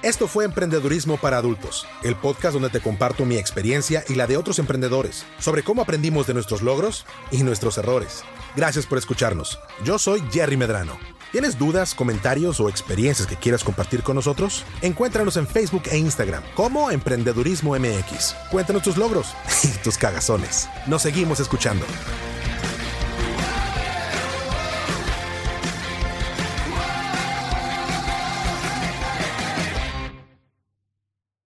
Esto fue Emprendedurismo para Adultos, el podcast donde te comparto mi experiencia y la de otros emprendedores sobre cómo aprendimos de nuestros logros y nuestros errores. Gracias por escucharnos. Yo soy Jerry Medrano. ¿Tienes dudas, comentarios o experiencias que quieras compartir con nosotros? Encuéntranos en Facebook e Instagram como Emprendedurismo MX. Cuéntanos tus logros y tus cagazones. Nos seguimos escuchando.